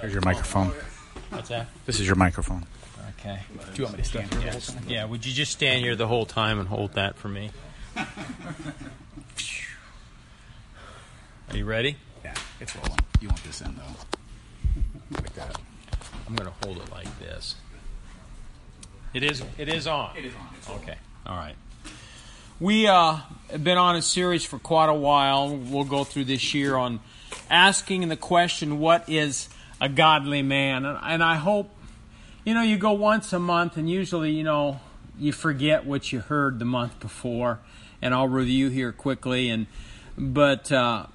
Here's your microphone. What's that? This is your microphone. Okay. Do you want me to stand here? Yes. Yeah. Would you just stand here the whole time and hold that for me? Are you ready? Yeah, it's rolling. You want this in though, like that. I'm going to hold it like this. It is. It is on. It is on. It's rolling. Okay. All right. We uh, have been on a series for quite a while. We'll go through this year on asking the question, "What is a godly man?" And, I hope, you know, you go once a month, and usually, you know, you forget what you heard the month before. And I'll review here quickly. And but uh,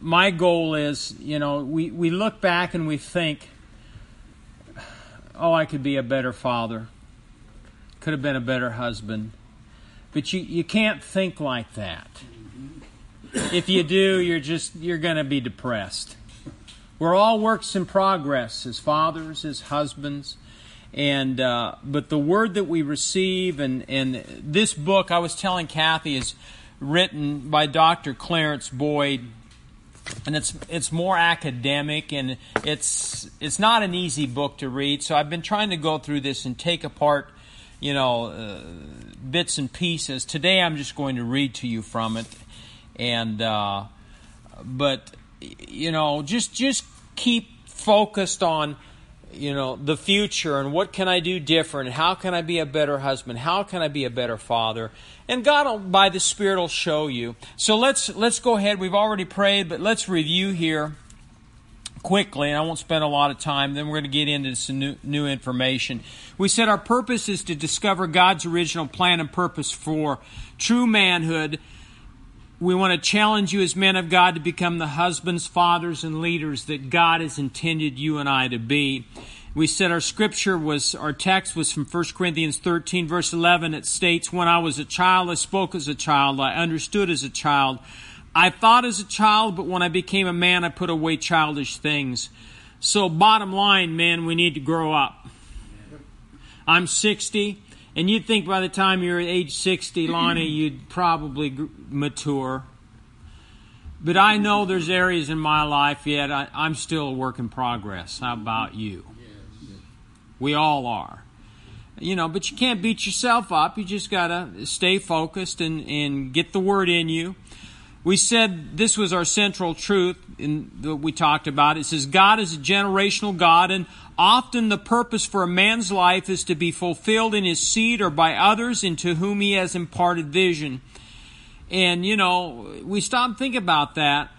my goal is, you know, we, we look back and we think, oh, I could be a better father, could have been a better husband. But you, you can't think like that. If you do, you're just you're going to be depressed. We're all works in progress as fathers, as husbands, and uh, but the word that we receive and and this book I was telling Kathy is written by Dr. Clarence Boyd and it's it's more academic and it's it's not an easy book to read. So I've been trying to go through this and take apart, you know, uh, bits and pieces. Today I'm just going to read to you from it, and uh, but you know, just just keep focused on you know the future and what can I do different? and How can I be a better husband? How can I be a better father? And God, will, by the Spirit, will show you. So let's let's go ahead. We've already prayed, but let's review here quickly, and I won't spend a lot of time. Then we're going to get into some new, new information. We said our purpose is to discover God's original plan and purpose for true manhood. We want to challenge you as men of God to become the husbands, fathers, and leaders that God has intended you and I to be. We said our scripture was, our text was from 1 Corinthians 13, verse 11. It states, When I was a child, I spoke as a child, I understood as a child, I thought as a child, but when I became a man, I put away childish things. So, bottom line, men, we need to grow up. I'm 60, and you'd think by the time you're at age 60, Lonnie, you'd probably mature. But I know there's areas in my life yet I, am still a work in progress. How about you? We all are. You know, but you can't beat yourself up. You just got to stay focused and, and get the word in you. We said this was our central truth in that we talked about. It says God is a generational God and often the purpose for a man's life is to be fulfilled in his seed or by others into whom he has imparted vision. And you know, we stop and think about that.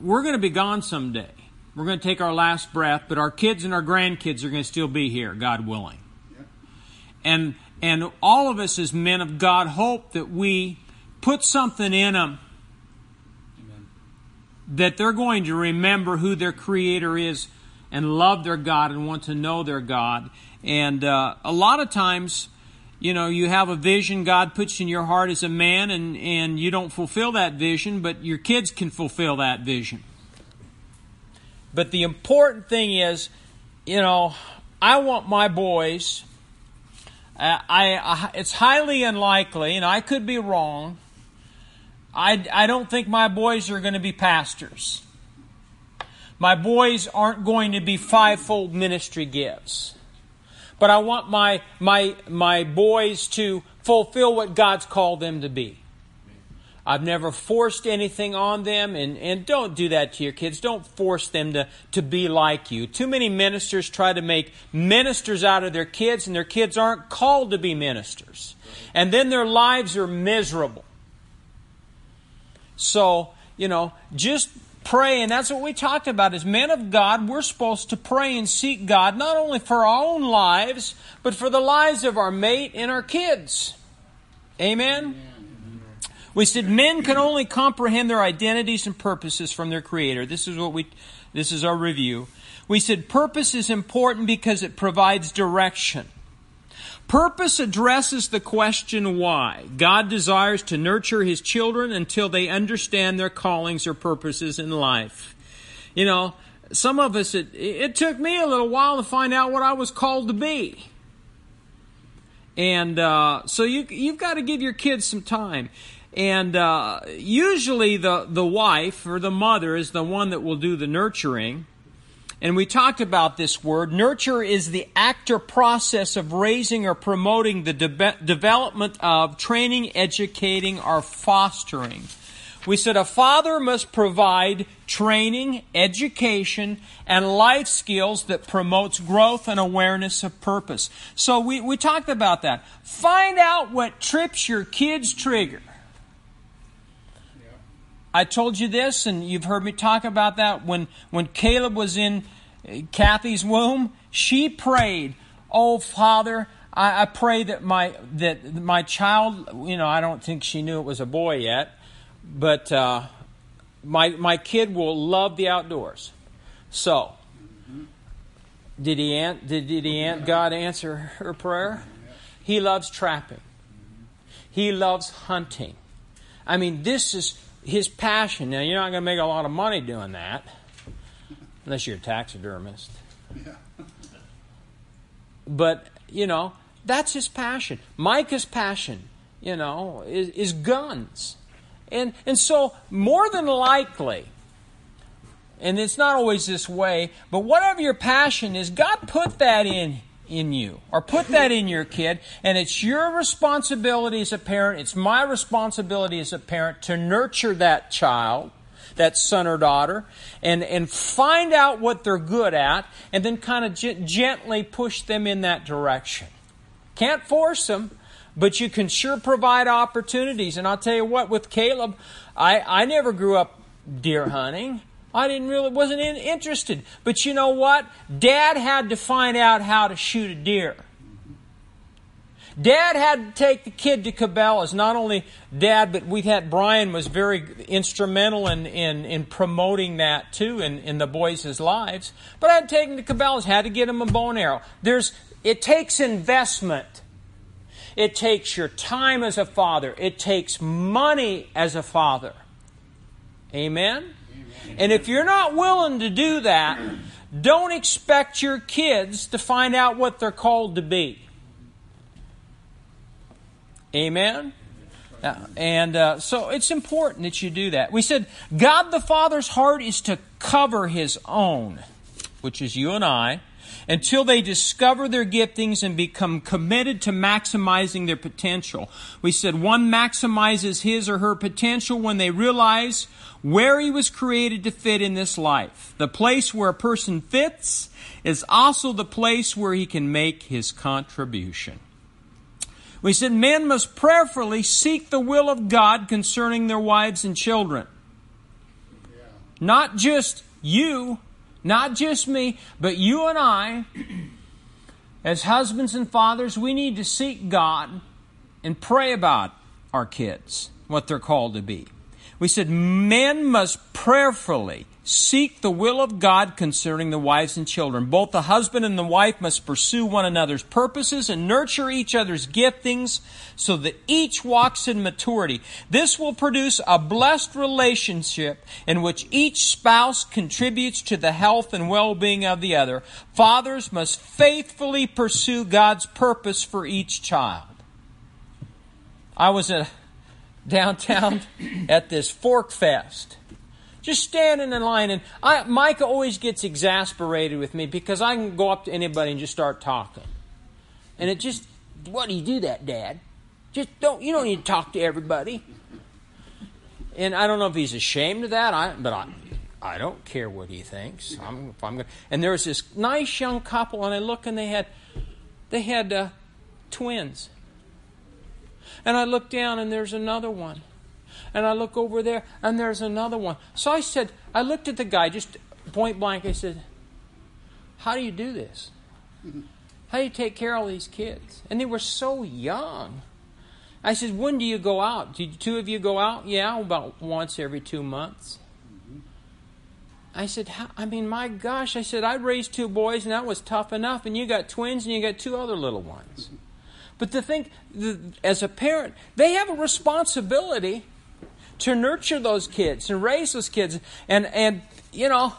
We're going to be gone someday. We're going to take our last breath, but our kids and our grandkids are going to still be here, God willing. And and all of us as men of God hope that we put something in them Amen. that they're going to remember who their Creator is and love their God and want to know their God. And uh, a lot of times, you know, you have a vision God puts in your heart as a man, and, and you don't fulfill that vision, but your kids can fulfill that vision. But the important thing is, you know, I want my boys. I, I, it's highly unlikely, and I could be wrong. I, I don't think my boys are going to be pastors. My boys aren't going to be fivefold ministry gifts. But I want my my my boys to fulfill what God's called them to be. I've never forced anything on them, and, and don't do that to your kids. Don't force them to, to be like you. Too many ministers try to make ministers out of their kids, and their kids aren't called to be ministers. And then their lives are miserable. So, you know, just pray, and that's what we talked about. As men of God, we're supposed to pray and seek God not only for our own lives, but for the lives of our mate and our kids. Amen? Amen. We said men can only comprehend their identities and purposes from their creator. This is what we this is our review. We said purpose is important because it provides direction. Purpose addresses the question why. God desires to nurture his children until they understand their callings or purposes in life. You know, some of us, it, it took me a little while to find out what I was called to be. And uh, so you, you've got to give your kids some time. And uh, usually the, the wife or the mother is the one that will do the nurturing. And we talked about this word. Nurture is the act or process of raising or promoting the de- development of, training, educating, or fostering. We said a father must provide training, education, and life skills that promotes growth and awareness of purpose. So we, we talked about that. Find out what trips your kids' trigger. I told you this, and you've heard me talk about that. When, when Caleb was in uh, Kathy's womb, she prayed, Oh, Father, I, I pray that my, that my child, you know, I don't think she knew it was a boy yet, but uh, my, my kid will love the outdoors. So, did he did, did he God answer her prayer? He loves trapping. He loves hunting. I mean, this is his passion. Now, you're not going to make a lot of money doing that, unless you're a taxidermist. Yeah. But, you know, that's his passion. Micah's passion, you know, is, is guns. And, and so, more than likely, and it's not always this way, but whatever your passion is, God put that in in you. Or put that in your kid and it's your responsibility as a parent it's my responsibility as a parent to nurture that child that son or daughter and and find out what they're good at and then kind of g- gently push them in that direction. Can't force them but you can sure provide opportunities. And i'll tell you what with caleb i i never grew up deer hunting I didn't really wasn't interested. But you know what? Dad had to find out how to shoot a deer. Dad had to take the kid to Cabela's. Not only Dad, but we had Brian was very instrumental in, in, in promoting that too in, in the boys' lives. But I had to take him to Cabela's, had to get him a bow and arrow. There's it takes investment. It takes your time as a father. It takes money as a father. Amen? And if you're not willing to do that, don't expect your kids to find out what they're called to be. Amen? Uh, and uh, so it's important that you do that. We said God the Father's heart is to cover His own, which is you and I, until they discover their giftings and become committed to maximizing their potential. We said one maximizes his or her potential when they realize where he was created to fit in this life. The place where a person fits is also the place where he can make his contribution. We said men must prayerfully seek the will of God concerning their wives and children. Not just you, not just me, but you and I, as husbands and fathers, we need to seek God and pray about our kids, what they're called to be. We said men must prayerfully seek the will of God concerning the wives and children. Both the husband and the wife must pursue one another's purposes and nurture each other's giftings so that each walks in maturity. This will produce a blessed relationship in which each spouse contributes to the health and well-being of the other. Fathers must faithfully pursue God's purpose for each child. I was at downtown at this fork fest just standing in line. And I, Micah always gets exasperated with me because I can go up to anybody and just start talking. And it just, why do you do that, Dad? Just don't, you don't need to talk to everybody. And I don't know if he's ashamed of that, I, but I, I don't care what he thinks. I'm, I'm gonna, and there was this nice young couple, and I look and they had, they had uh, twins. And I look down and there's another one and I look over there, and there's another one. So I said, I looked at the guy just point blank. I said, How do you do this? How do you take care of all these kids? And they were so young. I said, When do you go out? Do two of you go out? Yeah, about once every two months. I said, I mean, my gosh. I said, I raised two boys, and that was tough enough. And you got twins, and you got two other little ones. But to think, as a parent, they have a responsibility to nurture those kids and raise those kids. And, and you know,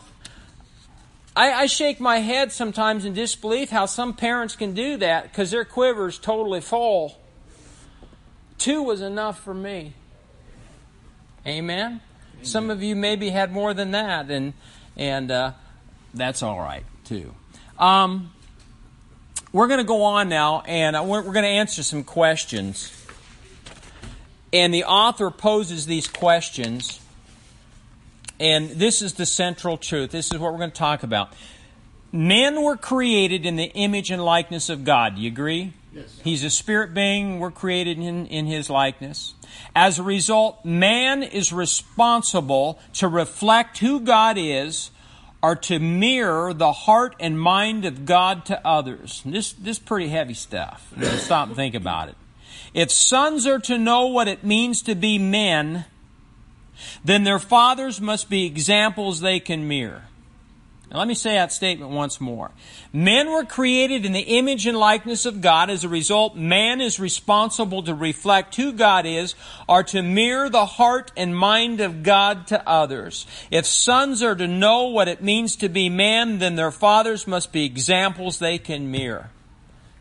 I, I shake my head sometimes in disbelief how some parents can do that because their quiver's totally full. Two was enough for me. Amen? Amen. Some of you maybe had more than that, and and uh, that's all right too. Um, we're going to go on now, and we're, we're going to answer some questions. And the author poses these questions, and this is the central truth. This is what we're going to talk about. Men were created in the image and likeness of God. Do you agree? Yes. He's a spirit being. We're created in, in his likeness. As a result, man is responsible to reflect who God is or to mirror the heart and mind of God to others. This, this is pretty heavy stuff. Stop and think about it. If sons are to know what it means to be men, then their fathers must be examples they can mirror. Now, let me say that statement once more. Men were created in the image and likeness of God. As a result, man is responsible to reflect who God is or to mirror the heart and mind of God to others. If sons are to know what it means to be men, then their fathers must be examples they can mirror.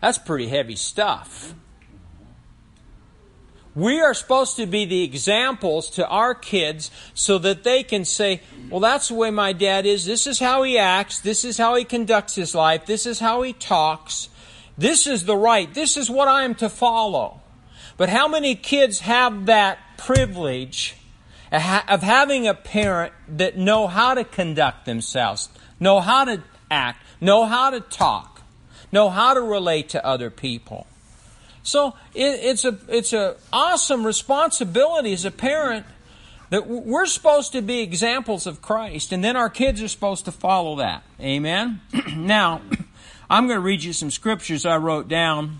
That's pretty heavy stuff. We are supposed to be the examples to our kids so that they can say, well, that's the way my dad is. This is how he acts. This is how he conducts his life. This is how he talks. This is the right. This is what I am to follow. But how many kids have that privilege of having a parent that know how to conduct themselves, know how to act, know how to talk, know how to relate to other people? So it, it's a it's a awesome responsibility as a parent that we're supposed to be examples of Christ, and then our kids are supposed to follow that. Amen. now, I'm going to read you some scriptures I wrote down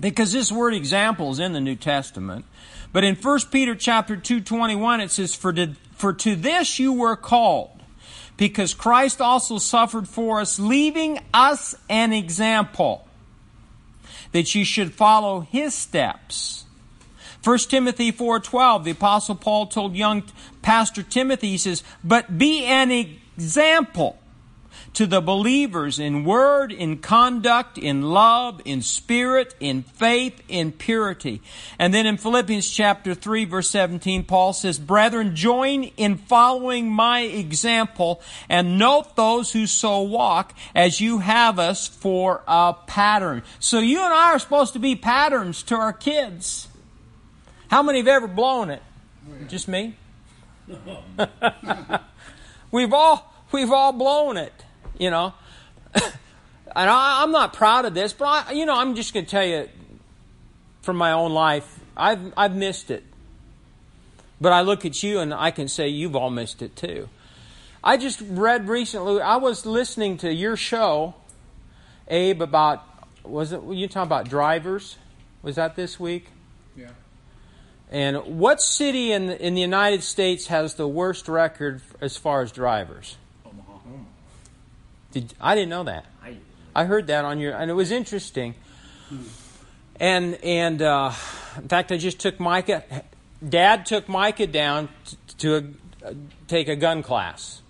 because this word example is in the New Testament. But in 1 Peter chapter 2:21 it says for to, for to this you were called because Christ also suffered for us leaving us an example that you should follow his steps. 1 Timothy 4:12 the apostle Paul told young pastor Timothy he says but be an example to the believers in word, in conduct, in love, in spirit, in faith, in purity. And then in Philippians chapter 3 verse 17, Paul says, Brethren, join in following my example and note those who so walk as you have us for a pattern. So you and I are supposed to be patterns to our kids. How many have ever blown it? Just me? we've all, we've all blown it you know. and I, am not proud of this, but I, you know, I'm just going to tell you from my own life, I've I've missed it. But I look at you and I can say you've all missed it too. I just read recently. I was listening to your show, Abe, about was it you talking about drivers? Was that this week? Yeah. And what city in the, in the United States has the worst record as far as drivers? Did, I didn't know that. I, I heard that on your, and it was interesting. And and uh, in fact, I just took Micah. Dad took Micah down to a, take a gun class.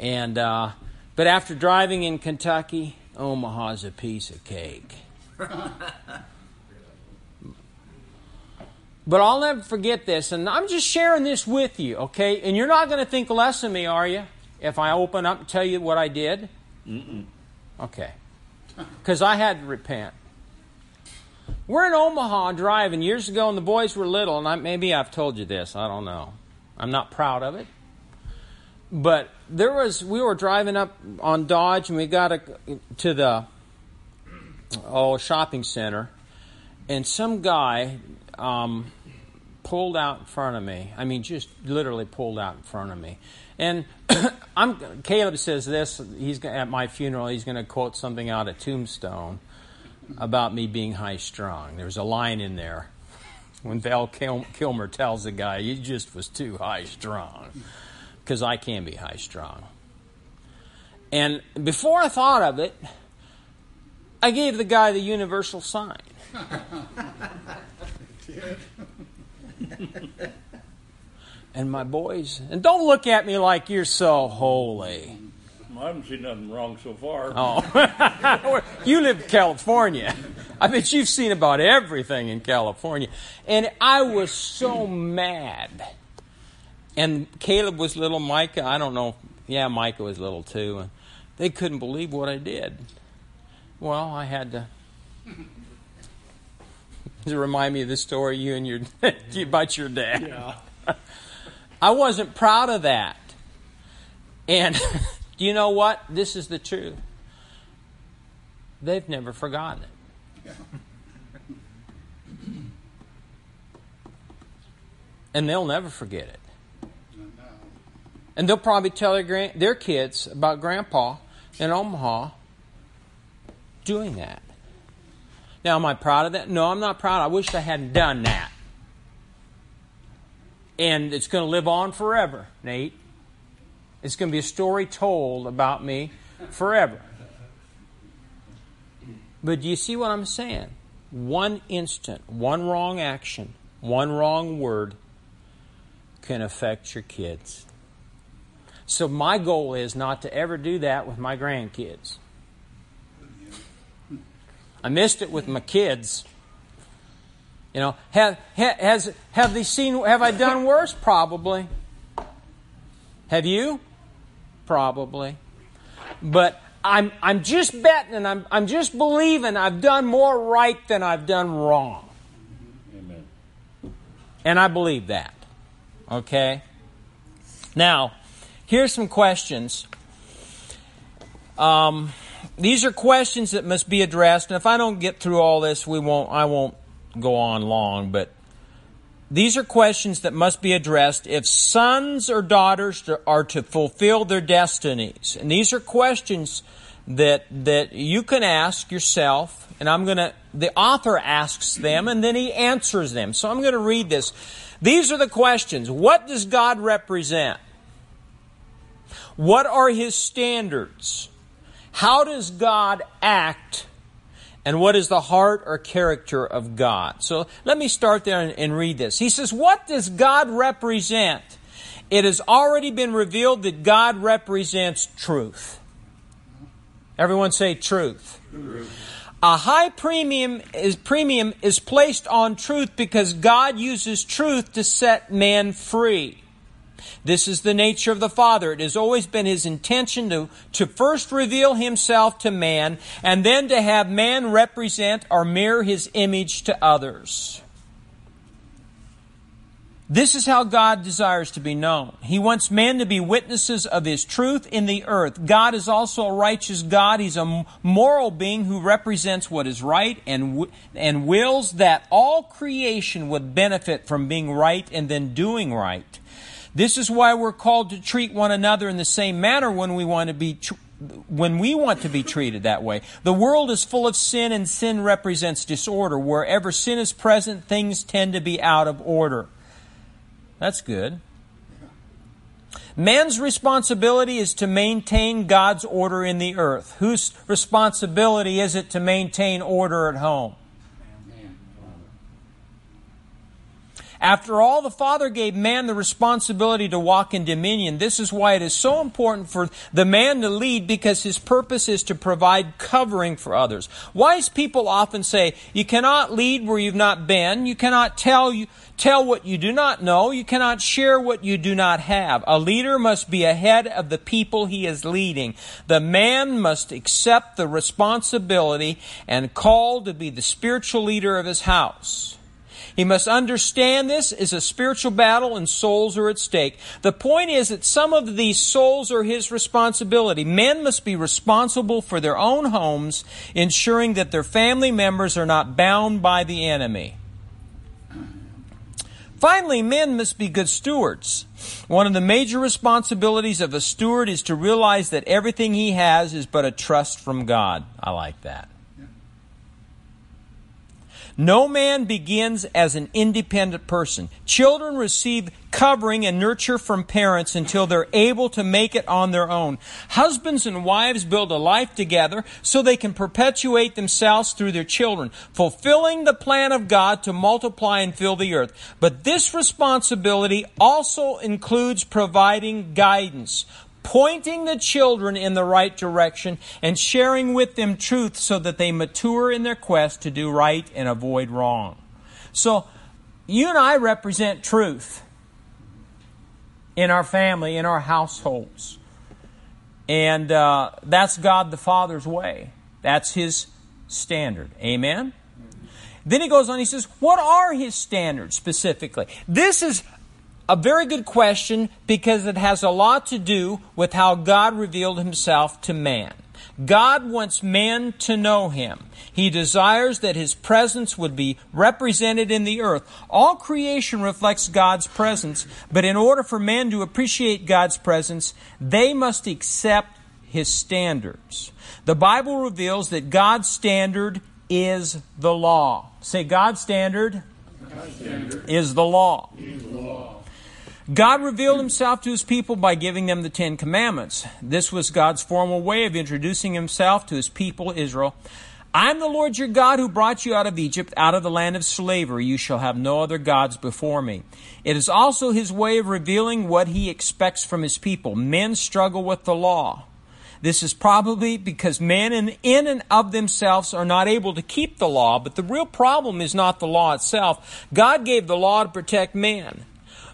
And uh, but after driving in Kentucky, Omaha's a piece of cake. But I'll never forget this, and I'm just sharing this with you, okay? And you're not going to think less of me, are you? If I open up and tell you what I did? Mm-mm. Okay. Because I had to repent. We're in Omaha driving years ago, and the boys were little, and I, maybe I've told you this. I don't know. I'm not proud of it. But there was, we were driving up on Dodge, and we got a, to the oh shopping center, and some guy um, pulled out in front of me. I mean, just literally pulled out in front of me. And I'm, Caleb says this. He's at my funeral. He's going to quote something out of Tombstone about me being high strung. There's a line in there when Val Kil- Kilmer tells the guy, "You just was too high strung," because I can be high strung. And before I thought of it, I gave the guy the universal sign. and my boys. And don't look at me like you're so holy. I haven't seen nothing wrong so far. Oh, you live in California. I bet you've seen about everything in California. And I was so mad. And Caleb was little, Micah, I don't know. Yeah, Micah was little too. And They couldn't believe what I did. Well, I had to. to remind me of the story you and your about your dad? Yeah. I wasn't proud of that. And do you know what? This is the truth. They've never forgotten it. And they'll never forget it. And they'll probably tell their, grand, their kids about Grandpa in Omaha doing that. Now, am I proud of that? No, I'm not proud. I wish I hadn't done that. And it's going to live on forever, Nate. It's going to be a story told about me forever. But do you see what I'm saying? One instant, one wrong action, one wrong word can affect your kids. So my goal is not to ever do that with my grandkids. I missed it with my kids. You know, have has have they seen? Have I done worse? Probably. Have you? Probably. But I'm I'm just betting and I'm I'm just believing I've done more right than I've done wrong. Amen. And I believe that. Okay? Now, here's some questions. Um, these are questions that must be addressed, and if I don't get through all this, we won't I won't go on long, but these are questions that must be addressed if sons or daughters are to fulfill their destinies. And these are questions that that you can ask yourself, and I'm going to the author asks them and then he answers them. So I'm going to read this. These are the questions. What does God represent? What are his standards? How does God act? And what is the heart or character of God? So let me start there and, and read this. He says, What does God represent? It has already been revealed that God represents truth. Everyone say truth. truth. A high premium is premium is placed on truth because God uses truth to set man free. This is the nature of the Father. It has always been His intention to, to first reveal Himself to man and then to have man represent or mirror His image to others. This is how God desires to be known. He wants men to be witnesses of His truth in the earth. God is also a righteous God. He's a moral being who represents what is right and, and wills that all creation would benefit from being right and then doing right. This is why we're called to treat one another in the same manner when we want to be tr- when we want to be treated that way. The world is full of sin and sin represents disorder. Wherever sin is present, things tend to be out of order. That's good. Man's responsibility is to maintain God's order in the earth. Whose responsibility is it to maintain order at home? After all, the Father gave man the responsibility to walk in dominion. This is why it is so important for the man to lead because his purpose is to provide covering for others. Wise people often say, you cannot lead where you've not been. You cannot tell you, tell what you do not know. You cannot share what you do not have. A leader must be ahead of the people he is leading. The man must accept the responsibility and call to be the spiritual leader of his house. He must understand this is a spiritual battle and souls are at stake. The point is that some of these souls are his responsibility. Men must be responsible for their own homes, ensuring that their family members are not bound by the enemy. Finally, men must be good stewards. One of the major responsibilities of a steward is to realize that everything he has is but a trust from God. I like that. No man begins as an independent person. Children receive covering and nurture from parents until they're able to make it on their own. Husbands and wives build a life together so they can perpetuate themselves through their children, fulfilling the plan of God to multiply and fill the earth. But this responsibility also includes providing guidance. Pointing the children in the right direction and sharing with them truth so that they mature in their quest to do right and avoid wrong. So, you and I represent truth in our family, in our households. And uh, that's God the Father's way. That's His standard. Amen? Then he goes on, he says, What are His standards specifically? This is a very good question because it has a lot to do with how God revealed Himself to man. God wants man to know him. He desires that his presence would be represented in the earth. All creation reflects God's presence, but in order for man to appreciate God's presence, they must accept his standards. The Bible reveals that God's standard is the law. Say, God's standard, God's standard is the law. Is the law. God revealed himself to his people by giving them the Ten Commandments. This was God's formal way of introducing himself to his people, Israel. I'm the Lord your God who brought you out of Egypt, out of the land of slavery. You shall have no other gods before me. It is also his way of revealing what he expects from his people. Men struggle with the law. This is probably because men in, in and of themselves are not able to keep the law, but the real problem is not the law itself. God gave the law to protect man.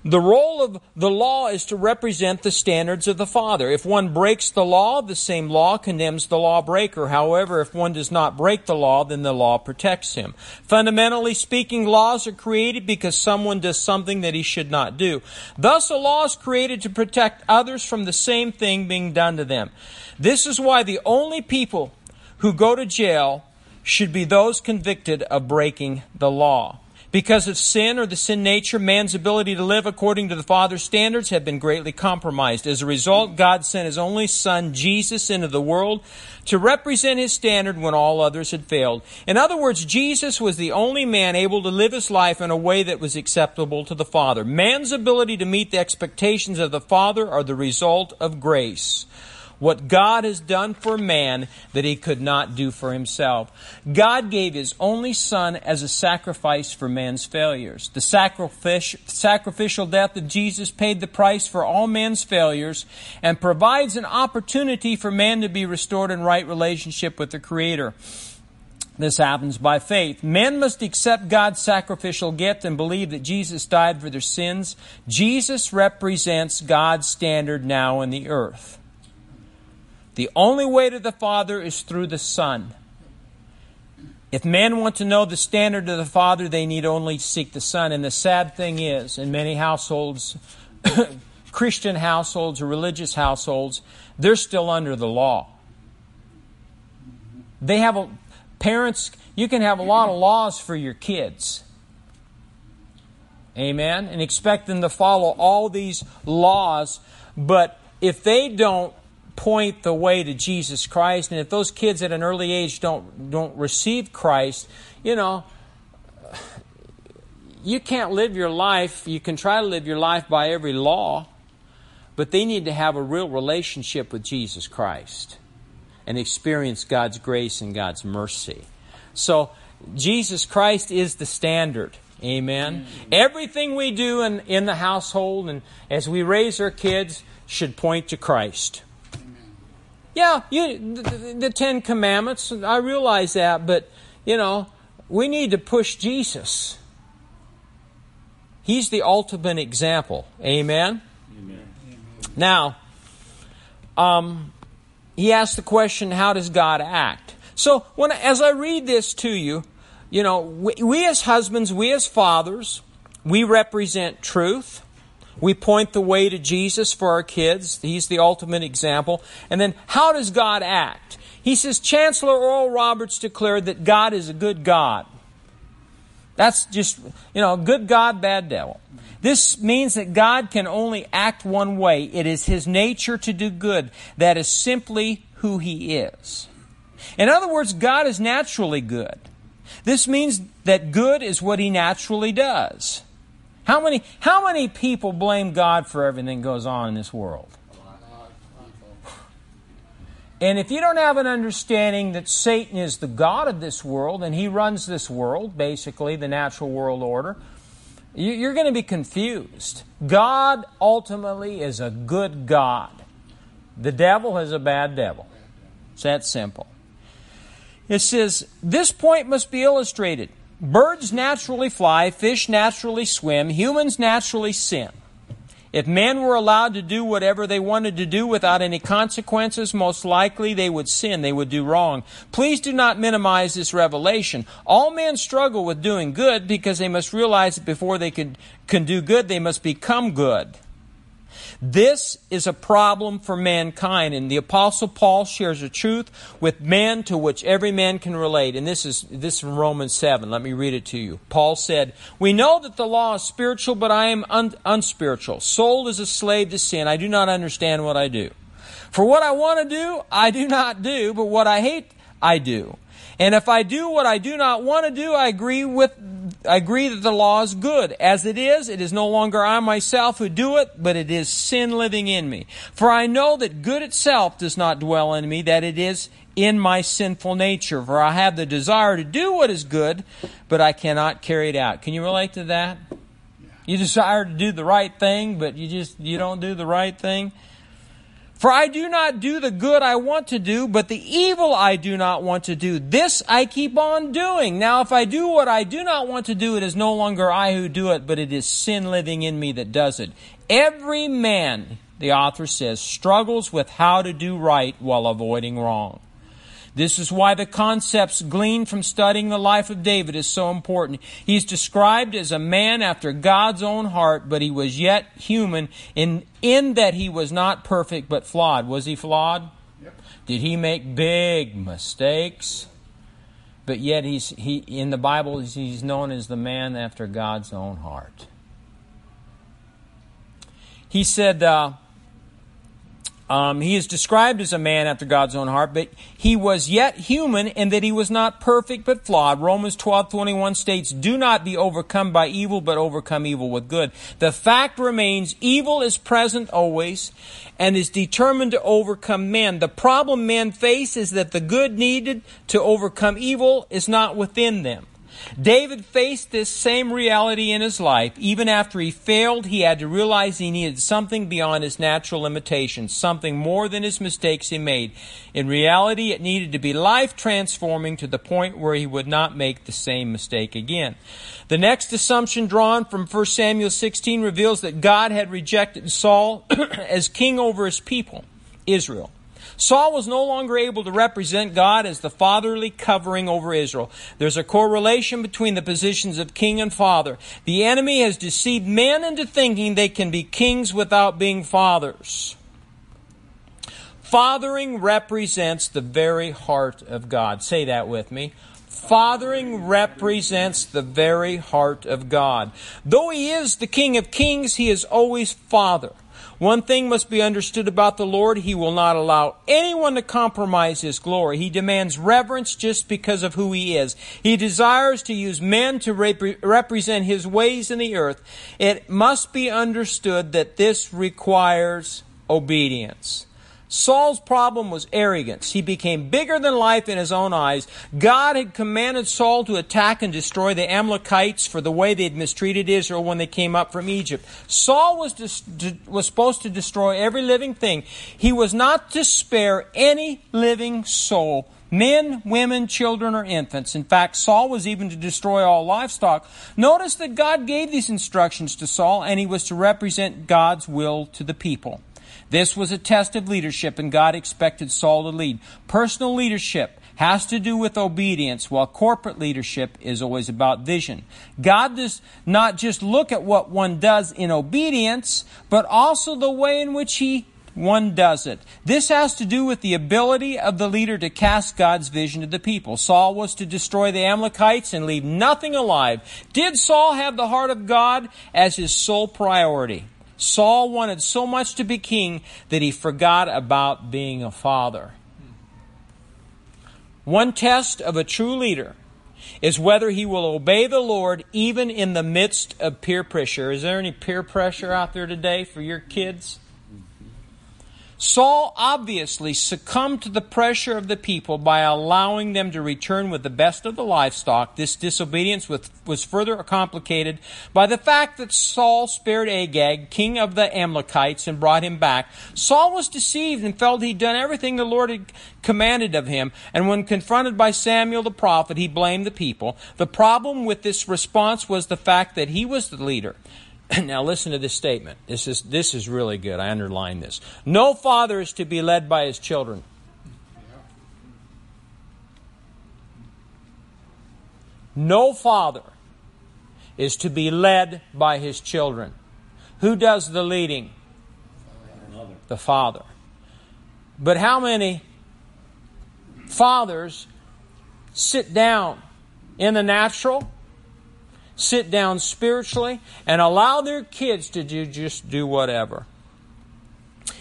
The role of the law is to represent the standards of the Father. If one breaks the law, the same law condemns the lawbreaker. However, if one does not break the law, then the law protects him. Fundamentally speaking, laws are created because someone does something that he should not do. Thus, a law is created to protect others from the same thing being done to them. This is why the only people who go to jail should be those convicted of breaking the law. Because of sin or the sin nature, man's ability to live according to the Father's standards had been greatly compromised. As a result, God sent His only Son, Jesus, into the world to represent His standard when all others had failed. In other words, Jesus was the only man able to live his life in a way that was acceptable to the Father. Man's ability to meet the expectations of the Father are the result of grace what God has done for man that he could not do for himself. God gave his only son as a sacrifice for man's failures. The sacrificial death of Jesus paid the price for all man's failures and provides an opportunity for man to be restored in right relationship with the Creator. This happens by faith. Men must accept God's sacrificial gift and believe that Jesus died for their sins. Jesus represents God's standard now in the earth. The only way to the Father is through the Son. If men want to know the standard of the Father, they need only seek the Son. And the sad thing is, in many households, Christian households or religious households, they're still under the law. They have a, parents, you can have a lot of laws for your kids. Amen? And expect them to follow all these laws, but if they don't point the way to Jesus Christ. And if those kids at an early age don't don't receive Christ, you know, you can't live your life. You can try to live your life by every law, but they need to have a real relationship with Jesus Christ and experience God's grace and God's mercy. So Jesus Christ is the standard. Amen. Mm-hmm. Everything we do in, in the household and as we raise our kids should point to Christ. Yeah, you, the, the Ten Commandments, I realize that, but, you know, we need to push Jesus. He's the ultimate example. Amen? Amen. Now, um, he asked the question, how does God act? So, when as I read this to you, you know, we, we as husbands, we as fathers, we represent truth. We point the way to Jesus for our kids. He's the ultimate example. And then, how does God act? He says, Chancellor Oral Roberts declared that God is a good God. That's just, you know, good God, bad devil. This means that God can only act one way. It is His nature to do good. That is simply who He is. In other words, God is naturally good. This means that good is what He naturally does. How many, how many people blame God for everything that goes on in this world? And if you don't have an understanding that Satan is the God of this world and he runs this world, basically the natural world order, you're going to be confused. God ultimately is a good God. The devil is a bad devil. It's that simple. It says, This point must be illustrated. Birds naturally fly, fish naturally swim, humans naturally sin. If men were allowed to do whatever they wanted to do without any consequences, most likely they would sin, they would do wrong. Please do not minimize this revelation. All men struggle with doing good because they must realize that before they can, can do good, they must become good. This is a problem for mankind, and the Apostle Paul shares a truth with man to which every man can relate. And this is this is from Romans 7. Let me read it to you. Paul said, We know that the law is spiritual, but I am un- unspiritual, sold as a slave to sin. I do not understand what I do. For what I want to do, I do not do, but what I hate, I do. And if I do what I do not want to do, I agree with I agree that the law is good. As it is, it is no longer I myself who do it, but it is sin living in me. For I know that good itself does not dwell in me, that it is in my sinful nature. For I have the desire to do what is good, but I cannot carry it out. Can you relate to that? You desire to do the right thing, but you just you don't do the right thing. For I do not do the good I want to do, but the evil I do not want to do. This I keep on doing. Now, if I do what I do not want to do, it is no longer I who do it, but it is sin living in me that does it. Every man, the author says, struggles with how to do right while avoiding wrong. This is why the concepts gleaned from studying the life of David is so important. He's described as a man after God's own heart, but he was yet human in, in that he was not perfect but flawed. Was he flawed? Yep. Did he make big mistakes? But yet he's he in the Bible he's known as the man after God's own heart. He said uh, um, he is described as a man after God's own heart, but he was yet human in that he was not perfect but flawed. Romans 12, 21 states, Do not be overcome by evil, but overcome evil with good. The fact remains, evil is present always and is determined to overcome men. The problem men face is that the good needed to overcome evil is not within them. David faced this same reality in his life. Even after he failed, he had to realize he needed something beyond his natural limitations, something more than his mistakes he made. In reality, it needed to be life transforming to the point where he would not make the same mistake again. The next assumption drawn from 1 Samuel 16 reveals that God had rejected Saul as king over his people, Israel. Saul was no longer able to represent God as the fatherly covering over Israel. There's a correlation between the positions of king and father. The enemy has deceived men into thinking they can be kings without being fathers. Fathering represents the very heart of God. Say that with me. Fathering represents the very heart of God. Though He is the King of Kings, He is always Father. One thing must be understood about the Lord. He will not allow anyone to compromise His glory. He demands reverence just because of who He is. He desires to use men to rep- represent His ways in the earth. It must be understood that this requires obedience. Saul's problem was arrogance. He became bigger than life in his own eyes. God had commanded Saul to attack and destroy the Amalekites for the way they had mistreated Israel when they came up from Egypt. Saul was, dis- was supposed to destroy every living thing. He was not to spare any living soul men, women, children, or infants. In fact, Saul was even to destroy all livestock. Notice that God gave these instructions to Saul, and he was to represent God's will to the people. This was a test of leadership, and God expected Saul to lead. Personal leadership has to do with obedience, while corporate leadership is always about vision. God does not just look at what one does in obedience, but also the way in which he one does it. This has to do with the ability of the leader to cast God's vision to the people. Saul was to destroy the Amalekites and leave nothing alive. Did Saul have the heart of God as his sole priority? Saul wanted so much to be king that he forgot about being a father. One test of a true leader is whether he will obey the Lord even in the midst of peer pressure. Is there any peer pressure out there today for your kids? Saul obviously succumbed to the pressure of the people by allowing them to return with the best of the livestock. This disobedience was further complicated by the fact that Saul spared Agag, king of the Amalekites, and brought him back. Saul was deceived and felt he'd done everything the Lord had commanded of him, and when confronted by Samuel the prophet, he blamed the people. The problem with this response was the fact that he was the leader. now listen to this statement. This is this is really good. I underline this. No father is to be led by his children. No father is to be led by his children. Who does the leading? The father. But how many fathers sit down in the natural sit down spiritually, and allow their kids to do just do whatever.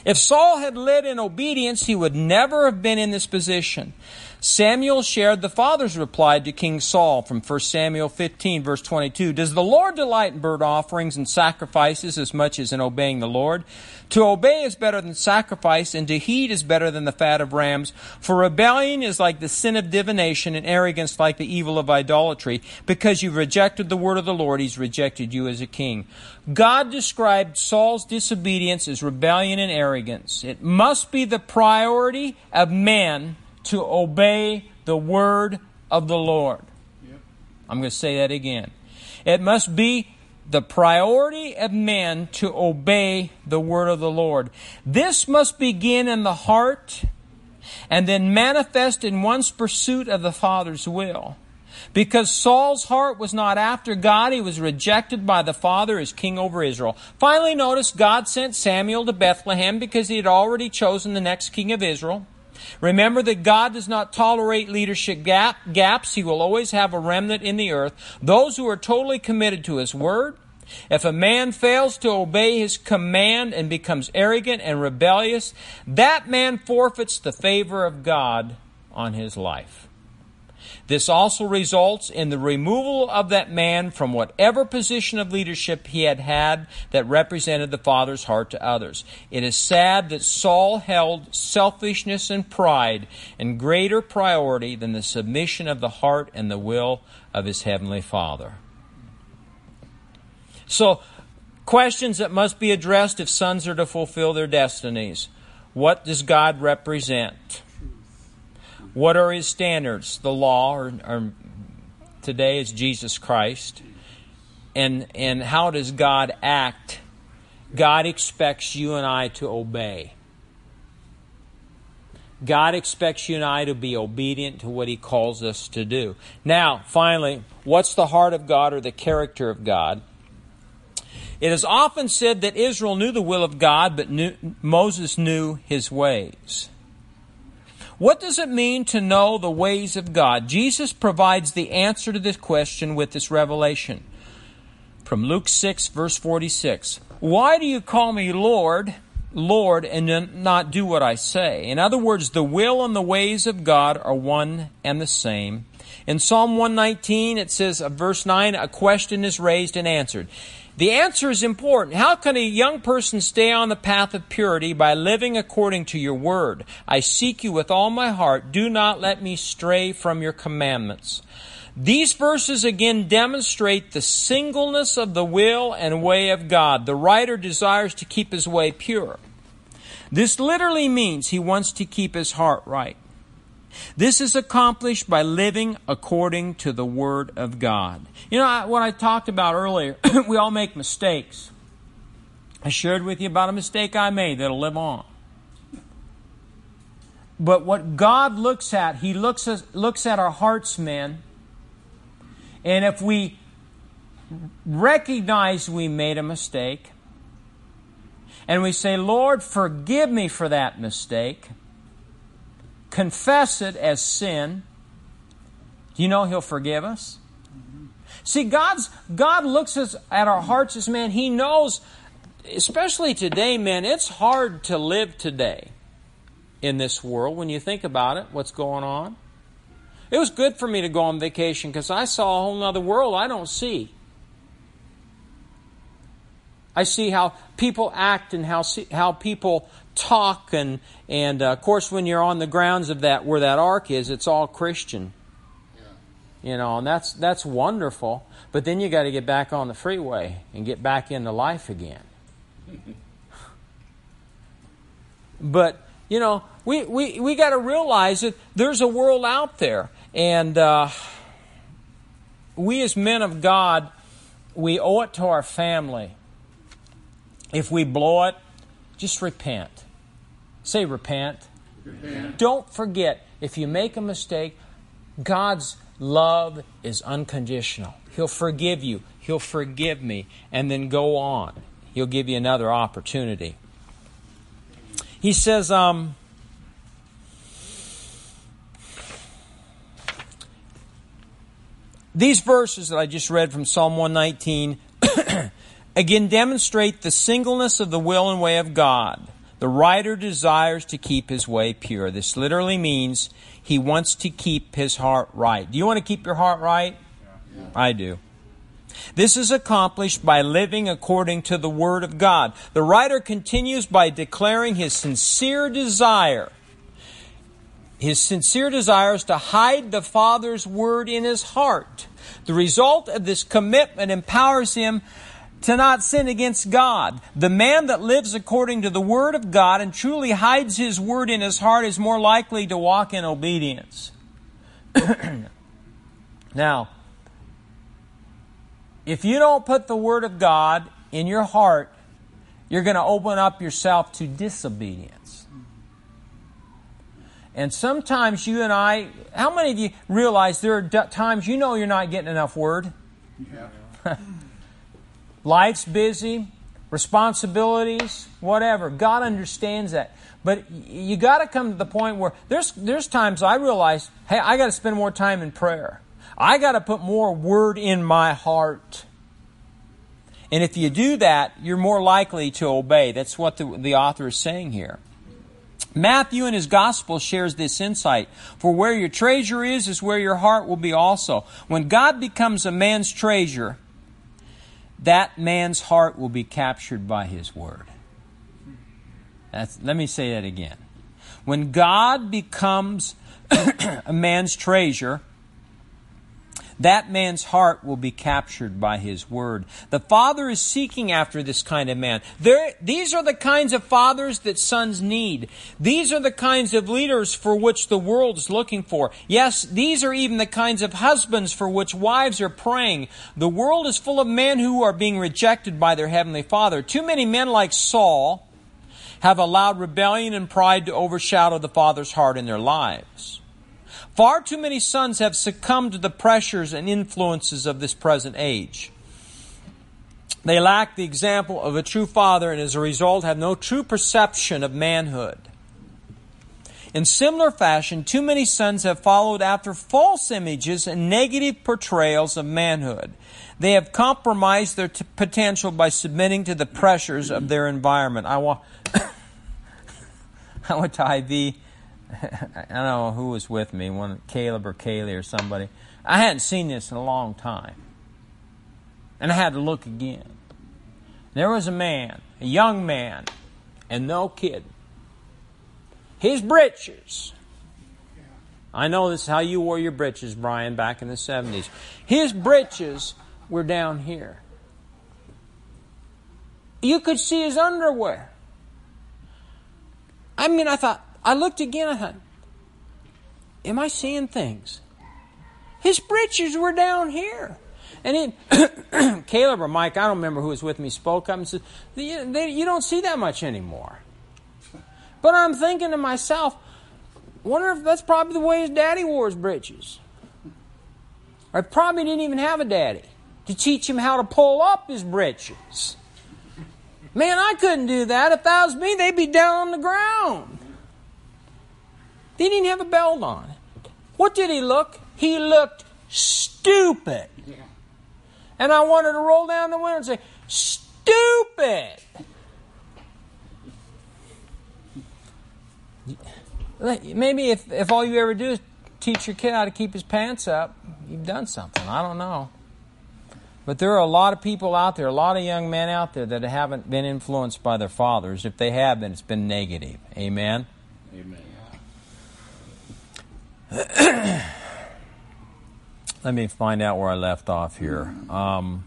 If Saul had led in obedience, he would never have been in this position. Samuel shared the father's reply to King Saul from 1 Samuel 15, verse 22. Does the Lord delight in burnt offerings and sacrifices as much as in obeying the Lord? To obey is better than sacrifice, and to heed is better than the fat of rams. For rebellion is like the sin of divination, and arrogance like the evil of idolatry. Because you've rejected the word of the Lord, he's rejected you as a king. God described Saul's disobedience as rebellion and arrogance. It must be the priority of men to obey the word of the Lord. Yep. I'm going to say that again. It must be the priority of men to obey the word of the Lord. This must begin in the heart and then manifest in one's pursuit of the Father's will. Because Saul's heart was not after God, he was rejected by the Father as king over Israel. Finally, notice God sent Samuel to Bethlehem because he had already chosen the next king of Israel. Remember that God does not tolerate leadership gap, gaps. He will always have a remnant in the earth. Those who are totally committed to His Word. If a man fails to obey His command and becomes arrogant and rebellious, that man forfeits the favor of God on his life. This also results in the removal of that man from whatever position of leadership he had had that represented the Father's heart to others. It is sad that Saul held selfishness and pride in greater priority than the submission of the heart and the will of his Heavenly Father. So, questions that must be addressed if sons are to fulfill their destinies. What does God represent? What are his standards? The law, or, or today is Jesus Christ. And, and how does God act? God expects you and I to obey. God expects you and I to be obedient to what He calls us to do. Now, finally, what's the heart of God or the character of God? It is often said that Israel knew the will of God, but knew, Moses knew His ways. What does it mean to know the ways of God? Jesus provides the answer to this question with this revelation. From Luke 6, verse 46. Why do you call me Lord, Lord, and not do what I say? In other words, the will and the ways of God are one and the same. In Psalm 119, it says, verse 9, a question is raised and answered. The answer is important. How can a young person stay on the path of purity by living according to your word? I seek you with all my heart. Do not let me stray from your commandments. These verses again demonstrate the singleness of the will and way of God. The writer desires to keep his way pure. This literally means he wants to keep his heart right. This is accomplished by living according to the Word of God. You know, what I talked about earlier, we all make mistakes. I shared with you about a mistake I made that'll live on. But what God looks at, He looks at, looks at our hearts, men. And if we recognize we made a mistake, and we say, Lord, forgive me for that mistake, confess it as sin, do you know He'll forgive us? See, God's God looks at our hearts as man. He knows, especially today, man. It's hard to live today in this world when you think about it. What's going on? It was good for me to go on vacation because I saw a whole other world I don't see. I see how people act and how how people talk and and uh, of course when you're on the grounds of that where that ark is, it's all Christian. You know, and that's that's wonderful. But then you got to get back on the freeway and get back into life again. but you know, we we we got to realize that there's a world out there, and uh, we as men of God, we owe it to our family. If we blow it, just repent. Say repent. repent. Don't forget, if you make a mistake, God's love is unconditional. He'll forgive you. He'll forgive me. And then go on. He'll give you another opportunity. He says, um, these verses that I just read from Psalm 119 again demonstrate the singleness of the will and way of God. The writer desires to keep his way pure. This literally means he wants to keep his heart right. Do you want to keep your heart right? Yeah. I do. This is accomplished by living according to the Word of God. The writer continues by declaring his sincere desire. His sincere desire is to hide the Father's Word in his heart. The result of this commitment empowers him to not sin against God. The man that lives according to the Word of God and truly hides His Word in his heart is more likely to walk in obedience. now, if you don't put the Word of God in your heart, you're going to open up yourself to disobedience. And sometimes you and I, how many of you realize there are times you know you're not getting enough Word? Yeah. Life's busy, responsibilities, whatever. God understands that. But you got to come to the point where there's there's times I realize, hey, I got to spend more time in prayer. I got to put more word in my heart. And if you do that, you're more likely to obey. That's what the, the author is saying here. Matthew in his gospel shares this insight. For where your treasure is, is where your heart will be also. When God becomes a man's treasure, that man's heart will be captured by his word. That's, let me say that again. When God becomes a man's treasure, that man's heart will be captured by his word. The father is seeking after this kind of man. There, these are the kinds of fathers that sons need. These are the kinds of leaders for which the world is looking for. Yes, these are even the kinds of husbands for which wives are praying. The world is full of men who are being rejected by their heavenly father. Too many men like Saul have allowed rebellion and pride to overshadow the father's heart in their lives. Far too many sons have succumbed to the pressures and influences of this present age. They lack the example of a true father and as a result have no true perception of manhood. In similar fashion, too many sons have followed after false images and negative portrayals of manhood. They have compromised their t- potential by submitting to the pressures of their environment. I, wa- I went to Hy-Vee I don't know who was with me, one Caleb or Kaylee or somebody. I hadn't seen this in a long time. And I had to look again. There was a man, a young man, and no kid. His breeches. I know this is how you wore your breeches, Brian, back in the 70s. His breeches were down here. You could see his underwear. I mean, I thought, I looked again. I thought, am I seeing things? His breeches were down here. And then Caleb or Mike, I don't remember who was with me, spoke up and said, You don't see that much anymore. But I'm thinking to myself, wonder if that's probably the way his daddy wore his breeches. Or probably didn't even have a daddy to teach him how to pull up his breeches. Man, I couldn't do that. If that was me, they'd be down on the ground. They didn't have a belt on. What did he look? He looked stupid. And I wanted to roll down the window and say, Stupid! Maybe if, if all you ever do is teach your kid how to keep his pants up, you've done something. I don't know. But there are a lot of people out there, a lot of young men out there that haven't been influenced by their fathers. If they have been, it's been negative. Amen? Amen. Let me find out where I left off here. Um,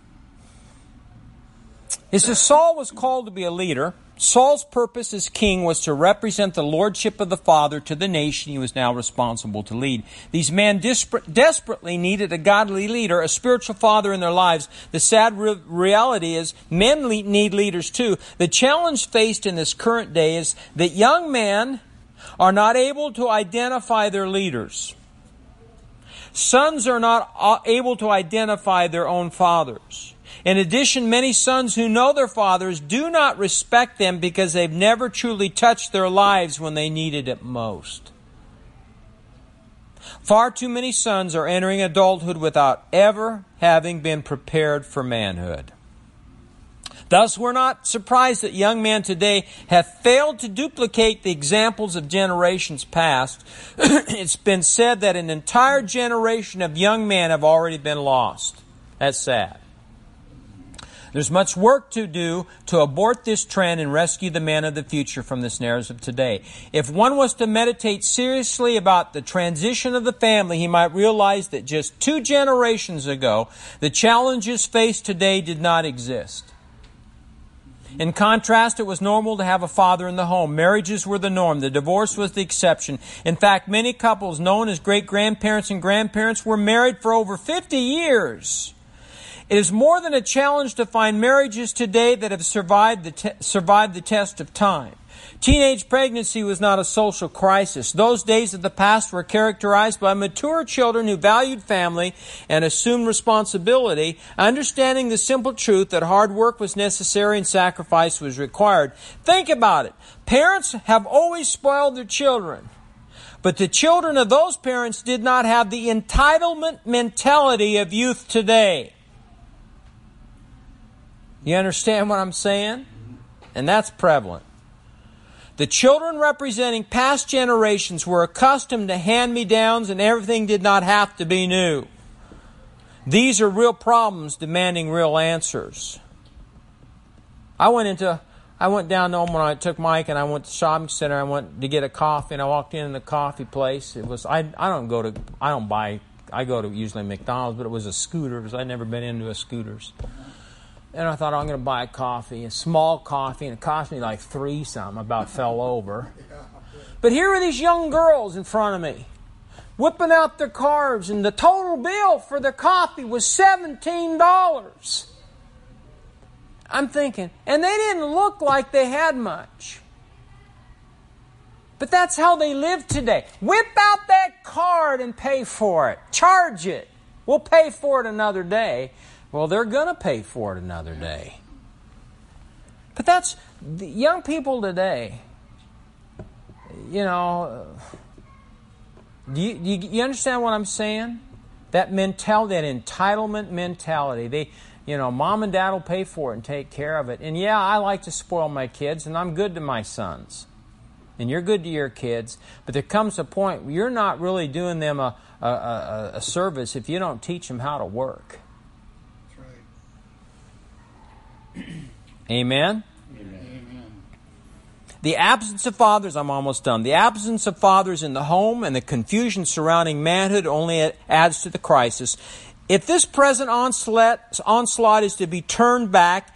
it says Saul was called to be a leader. Saul's purpose as king was to represent the lordship of the father to the nation he was now responsible to lead. These men desperately needed a godly leader, a spiritual father in their lives. The sad re- reality is men le- need leaders too. The challenge faced in this current day is that young men are not able to identify their leaders. Sons are not uh, able to identify their own fathers. In addition, many sons who know their fathers do not respect them because they've never truly touched their lives when they needed it most. Far too many sons are entering adulthood without ever having been prepared for manhood. Thus, we're not surprised that young men today have failed to duplicate the examples of generations past. it's been said that an entire generation of young men have already been lost. That's sad. There's much work to do to abort this trend and rescue the man of the future from snares of today. If one was to meditate seriously about the transition of the family, he might realize that just two generations ago, the challenges faced today did not exist. In contrast, it was normal to have a father in the home. Marriages were the norm. The divorce was the exception. In fact, many couples known as great grandparents and grandparents were married for over 50 years. It is more than a challenge to find marriages today that have survived the, te- survived the test of time. Teenage pregnancy was not a social crisis. Those days of the past were characterized by mature children who valued family and assumed responsibility, understanding the simple truth that hard work was necessary and sacrifice was required. Think about it. Parents have always spoiled their children. But the children of those parents did not have the entitlement mentality of youth today. You understand what I'm saying? And that's prevalent. The children representing past generations were accustomed to hand me downs and everything did not have to be new. These are real problems demanding real answers. I went into I went down home when I took Mike and I went to the shopping center. I went to get a coffee and I walked in the coffee place. It was I I don't go to I don't buy I go to usually McDonald's, but it was a Scooters. I'd never been into a Scooters. And I thought, oh, I'm going to buy a coffee, a small coffee, and it cost me like three some. I about fell over. But here are these young girls in front of me, whipping out their cards, and the total bill for the coffee was $17. I'm thinking, and they didn't look like they had much. But that's how they live today. Whip out that card and pay for it. Charge it. We'll pay for it another day. Well, they're going to pay for it another day. But that's the young people today. You know, do you, do you understand what I'm saying? That mentality, that entitlement mentality. They, you know, mom and dad will pay for it and take care of it. And yeah, I like to spoil my kids, and I'm good to my sons. And you're good to your kids. But there comes a point where you're not really doing them a, a, a, a service if you don't teach them how to work. Amen? Amen? The absence of fathers, I'm almost done. The absence of fathers in the home and the confusion surrounding manhood only adds to the crisis. If this present onslaught, onslaught is to be turned back,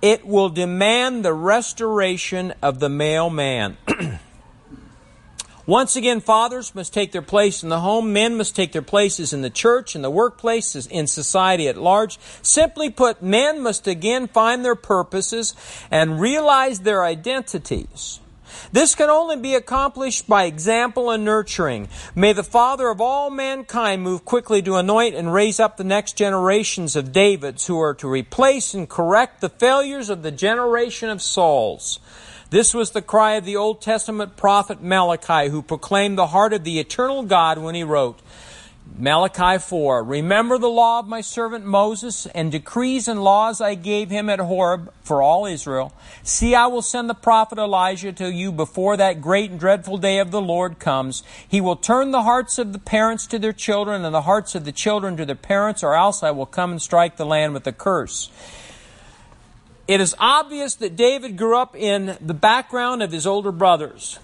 it will demand the restoration of the male man. Once again, fathers must take their place in the home. Men must take their places in the church, in the workplace, in society at large. Simply put, men must again find their purposes and realize their identities. This can only be accomplished by example and nurturing. May the Father of all mankind move quickly to anoint and raise up the next generations of Davids who are to replace and correct the failures of the generation of Sauls. This was the cry of the Old Testament prophet Malachi, who proclaimed the heart of the eternal God when he wrote, Malachi 4 Remember the law of my servant Moses and decrees and laws I gave him at Horeb for all Israel. See, I will send the prophet Elijah to you before that great and dreadful day of the Lord comes. He will turn the hearts of the parents to their children and the hearts of the children to their parents, or else I will come and strike the land with a curse. It is obvious that David grew up in the background of his older brothers.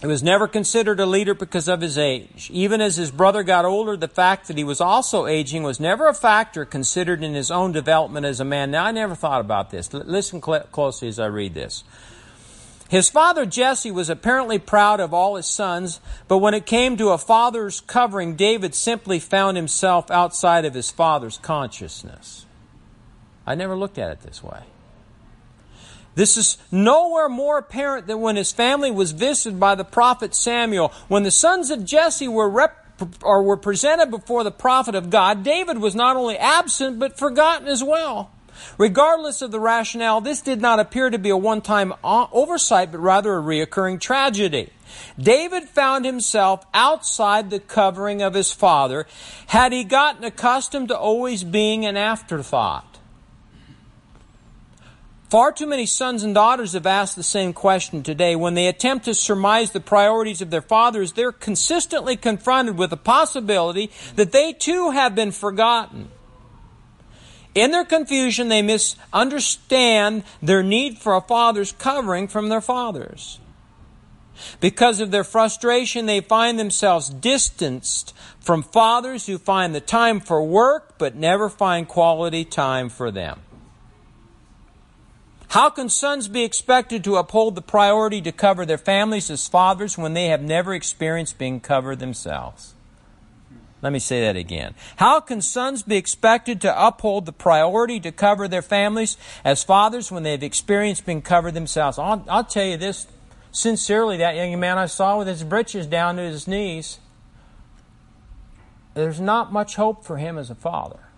He was never considered a leader because of his age. Even as his brother got older, the fact that he was also aging was never a factor considered in his own development as a man. Now, I never thought about this. Listen cl- closely as I read this. His father Jesse was apparently proud of all his sons, but when it came to a father's covering, David simply found himself outside of his father's consciousness. I never looked at it this way. This is nowhere more apparent than when his family was visited by the prophet Samuel. When the sons of Jesse were rep- or were presented before the prophet of God, David was not only absent but forgotten as well. Regardless of the rationale, this did not appear to be a one-time uh, oversight, but rather a reoccurring tragedy. David found himself outside the covering of his father had he gotten accustomed to always being an afterthought. Far too many sons and daughters have asked the same question today. When they attempt to surmise the priorities of their fathers, they're consistently confronted with the possibility that they too have been forgotten. In their confusion, they misunderstand their need for a father's covering from their fathers. Because of their frustration, they find themselves distanced from fathers who find the time for work but never find quality time for them. How can sons be expected to uphold the priority to cover their families as fathers when they have never experienced being covered themselves? Let me say that again. How can sons be expected to uphold the priority to cover their families as fathers when they've experienced being covered themselves? I'll, I'll tell you this sincerely that young man I saw with his breeches down to his knees, there's not much hope for him as a father.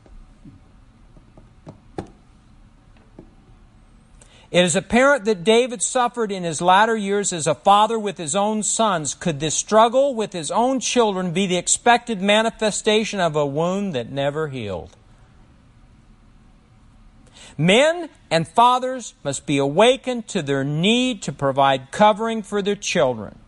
It is apparent that David suffered in his latter years as a father with his own sons. Could this struggle with his own children be the expected manifestation of a wound that never healed? Men and fathers must be awakened to their need to provide covering for their children.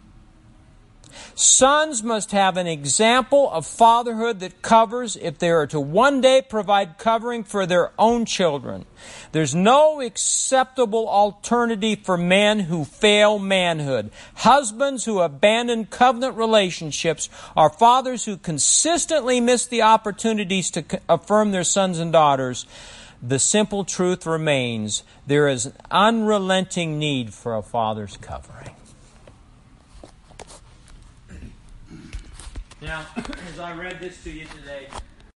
Sons must have an example of fatherhood that covers if they are to one day provide covering for their own children. There's no acceptable alternative for men who fail manhood. Husbands who abandon covenant relationships are fathers who consistently miss the opportunities to affirm their sons and daughters. The simple truth remains there is an unrelenting need for a father's covering. Now, as I read this to you today,